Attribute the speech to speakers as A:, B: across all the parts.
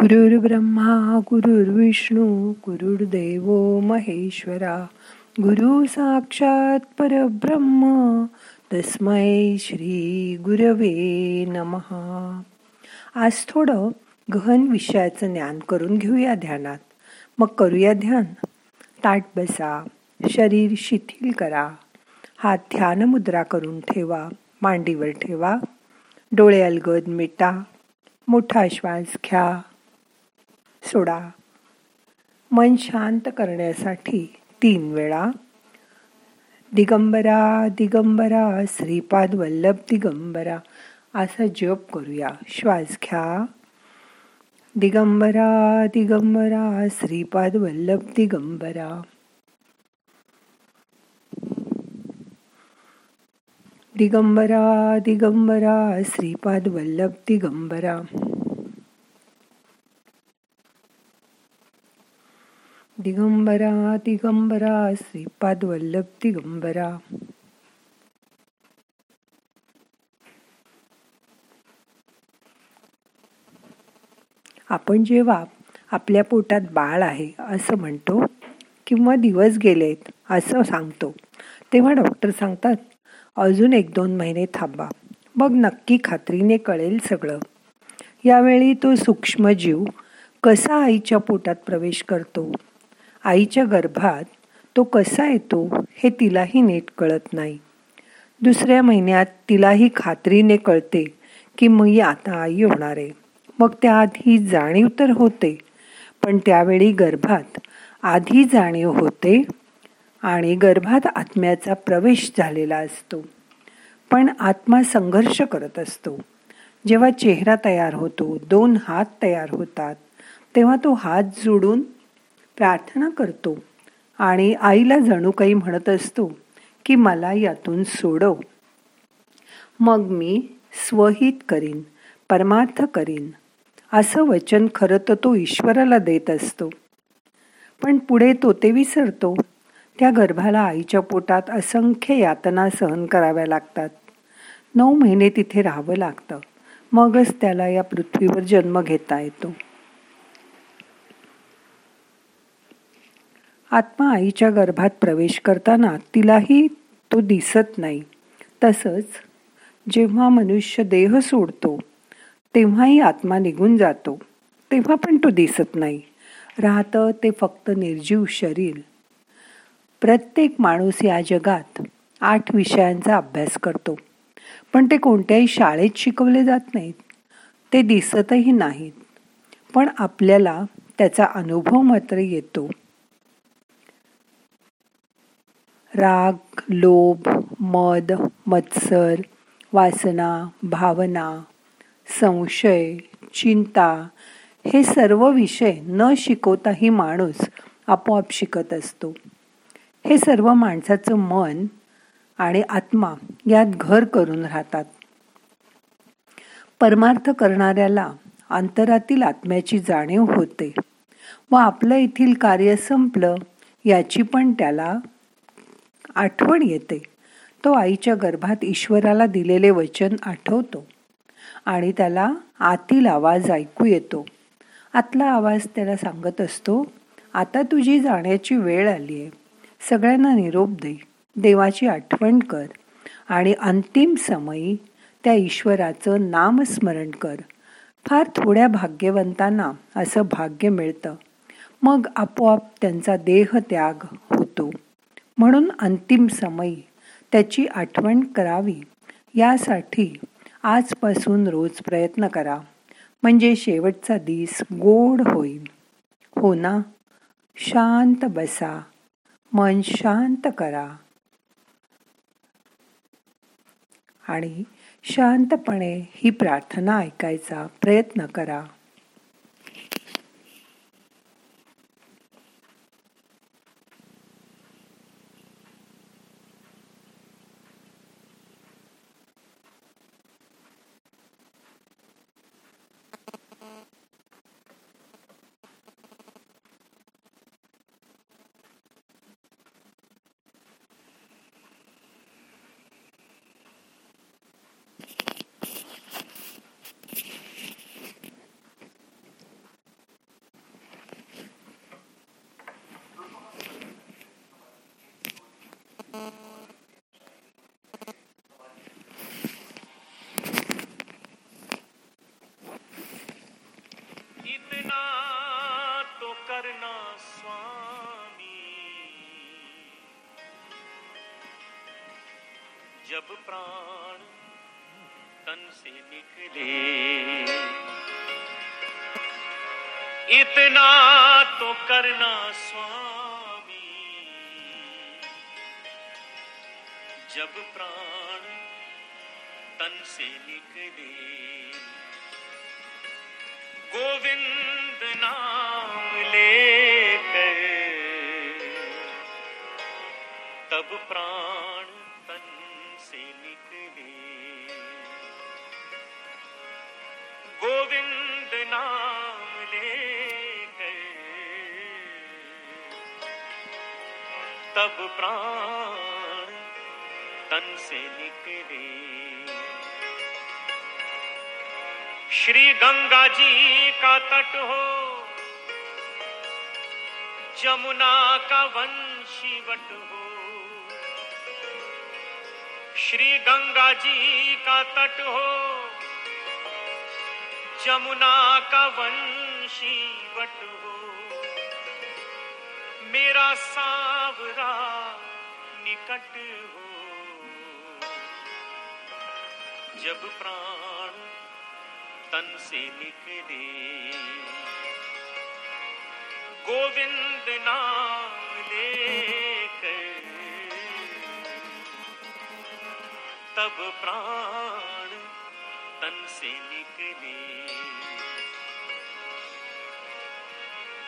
A: गुरुर्ब्रह्मा गुरुर्विष्णू गुरुर्देव महेश्वरा गुरु साक्षात परब्रह्म तस्मै श्री गुरवे नमहा आज थोडं गहन विषयाचं ज्ञान करून घेऊया ध्यानात. मग करूया ध्यान. ताट बसा शरीर शिथिल करा. हात ध्यान मुद्रा करून ठेवा मांडीवर ठेवा. डोळे अलगद मिटा मोठा श्वास घ्या. सोडा. मन शांत करण्यासाठी तीन वेळा. दिगंबरा दिगंबरा श्रीपाद वल्लभ दिगंबरा असा जप करूया. श्वास घ्या. दिगंबरा दिगंबरा श्रीपाद वल्लभ दिगंबरा. दिगंबरा दिगंबरा श्रीपाद वल्लभ दिगंबरा. दिगंबरा दिगंबरा श्रीपाद वल्लभ दिगंबरा. आपण जेव्हा आपल्या पोटात बाळ आहे असं म्हणतो किंवा दिवस गेलेत असं सांगतो तेव्हा डॉक्टर सांगतात अजून एक दोन महिने थांबा मग नक्की खात्रीने कळेल सगळं. यावेळी तो सूक्ष्म जीव कसा आईच्या पोटात प्रवेश करतो? आईच्या गर्भात तो कसा येतो हे तिलाही नीट कळत नाही. दुसऱ्या महिन्यात तिलाही खात्रीने कळते की मी आता आई होणार आहे. मग त्याआधी जाणीव तर होते पण त्यावेळी गर्भात आधी जाणीव होते आणि गर्भात आत्म्याचा प्रवेश झालेला असतो. पण आत्मा संघर्ष करत असतो. जेव्हा चेहरा तयार होतो दोन हात तयार होतात तेव्हा तो हात जोडून प्रार्थना करतो. आणि आईला जणू काही म्हणत असतो की मला यातून सोडव. मग मी स्वहित करीन परमार्थ करीन. असं वचन खरं तर तो ईश्वराला देत असतो. पण पुढे तो ते विसरतो. त्या गर्भाला आईच्या पोटात असंख्य यातना सहन कराव्या लागतात. नऊ महिने तिथे राहावं लागतं. मगच त्याला या पृथ्वीवर जन्म घेता येतो. आत्मा आईच्या गर्भात प्रवेश करताना तिलाही तो दिसत नाही. तसंच जेव्हा मनुष्य देह सोडतो तेव्हाही आत्मा निघून जातो. तेव्हा पण तो दिसत नाही. राहतं ते फक्त निर्जीव शरीर. प्रत्येक माणूस या जगात आठ विषयांचा अभ्यास करतो. पण ते कोणत्याही शाळेत शिकवले जात नाहीत. ते दिसतही नाहीत. पण आपल्याला त्याचा अनुभव मात्र येतो. राग लोभ मद मत्सर वासना भावना संशय चिंता हे सर्व विषय न शिकवताही माणूस आपोआप शिकत असतो. हे सर्व माणसाचं मन आणि आत्मा यात घर करून राहतात. परमार्थ करणाऱ्याला अंतरातील आत्म्याची जाणीव होते व आपलं येथील कार्य संपलं याची पण त्याला आठवण येते. तो आईच्या गर्भात ईश्वराला दिलेले वचन आठवतो आणि त्याला आतील आवाज ऐकू येतो. आतला आवाज त्याला सांगत असतो आता तुझी जाण्याची वेळ आली आहे. सगळ्यांना निरोप दे. देवाची आठवण कर आणि अंतिम समयी त्या ईश्वराचं नामस्मरण कर. फार थोड्या भाग्यवंतांना असं भाग्य मिळतं. मग आपोआप त्यांचा देह त्याग होतो. म्हणून अंतिम समयी त्याची आठवण करावी. यासाठी आजपासून रोज प्रयत्न करा. म्हणजे शेवटचा दिस गोड होईल. हो ना? शांत बसा. मन शांत करा. आणि शांतपणे ही प्रार्थना ऐकायचा प्रयत्न करा.
B: जब प्राण तन से निकले। इतना तो करना स्वामी। जब प्राण तन से निकले। गोविंद नाम लेकर तब प्राण तन से निकले। गोविंद नाम लेकर तब प्राण तन से निकले। श्री गंगा जी का तट हो, जमुना का वंशी वट हो श्री गंगा जी का तट हो, जमुना का वंशी वट हो। मेरा सावरा निकट हो। जब प्राण तन से निकले, गोविंद नाम लेकर तब प्राण तन से निकले।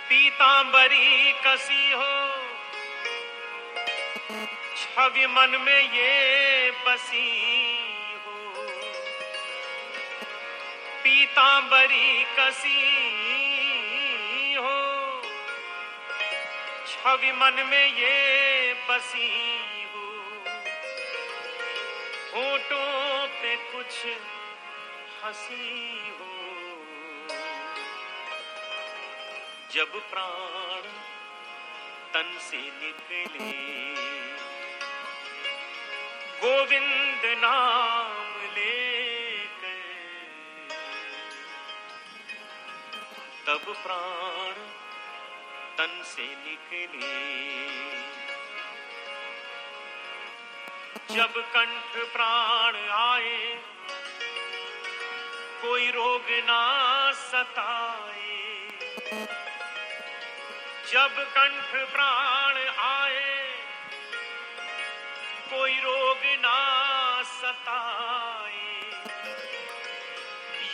B: पीतांबरी कसी हो, छवि मन में ये बसी हो। पीतांबरी कसी हो, छवि मन में ये बसी होठों पे कुछ हंसी हो। जब प्राण तन से निकले गोविंद नाम लेकर तब प्राण तन से निकले। जब कंठ प्राण आए कोई रोग ना सताए। जब कंठ प्राण आए कोई रोग ना सताए।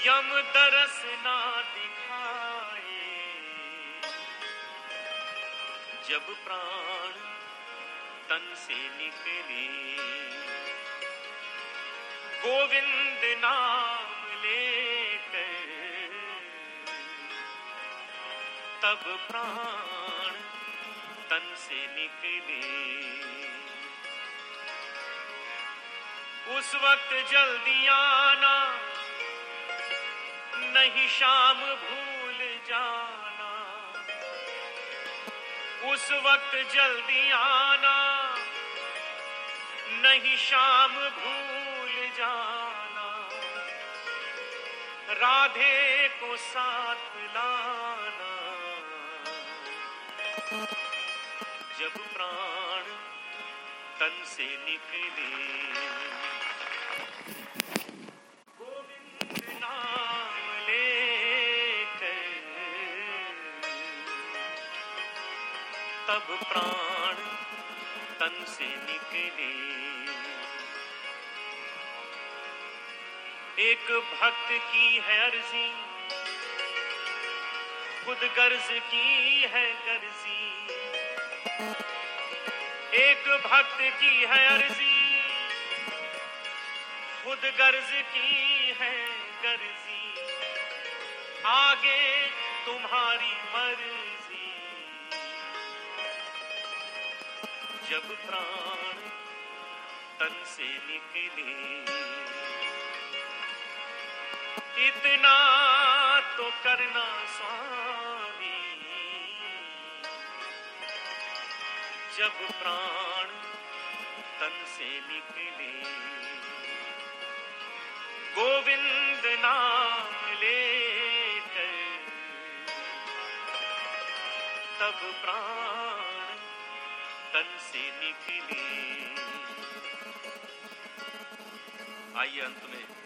B: यम दरस ना दिखाए। जब प्राण तन से निकले। गोविंद नाम लेकर तब प्राण तन से निकले। उस वक्त जल्दी आना, नहीं शाम भूल जाना। उस वक्त जल्दी आना नहीं शाम भूल जाना। राधे को साथ लाना। जब प्राण तन से निकले। तब प्राण तन से निकले। एक भक्त की है अर्जी, खुद गर्ज की है गर्जी एक भक्त की है अर्जी, खुद गर्ज की है गर्जी आगे तुम्हारी मर्ज़ी। जब प्राण तन से निकले। इतना तो करना स्वामी। जब प्राण तन से निकले। गोविंद नाम लेकर तब प्राण तन से निकली। आइए अंत में।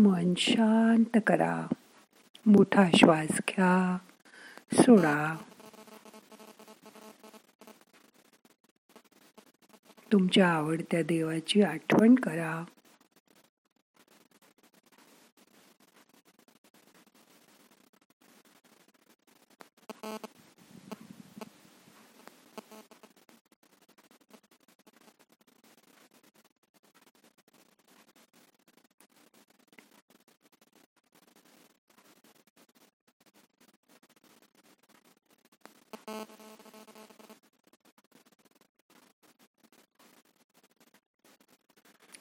A: मन शांत करा. मोठा श्वास घ्या. सोडा. तुमच्या आवडत्या देवाची आठवण करा.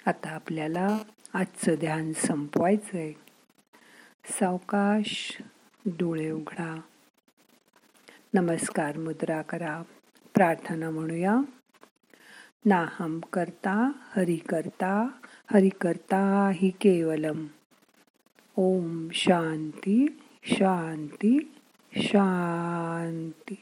A: आता आपल्याला आजचं ध्यान संपवायचंय. सावकाश डोळे उघडा. नमस्कार मुद्रा करा. प्रार्थना म्हणूया. नाहम करता हरि करता हरि करता हि केवलम. ओम शांती शांती शांती.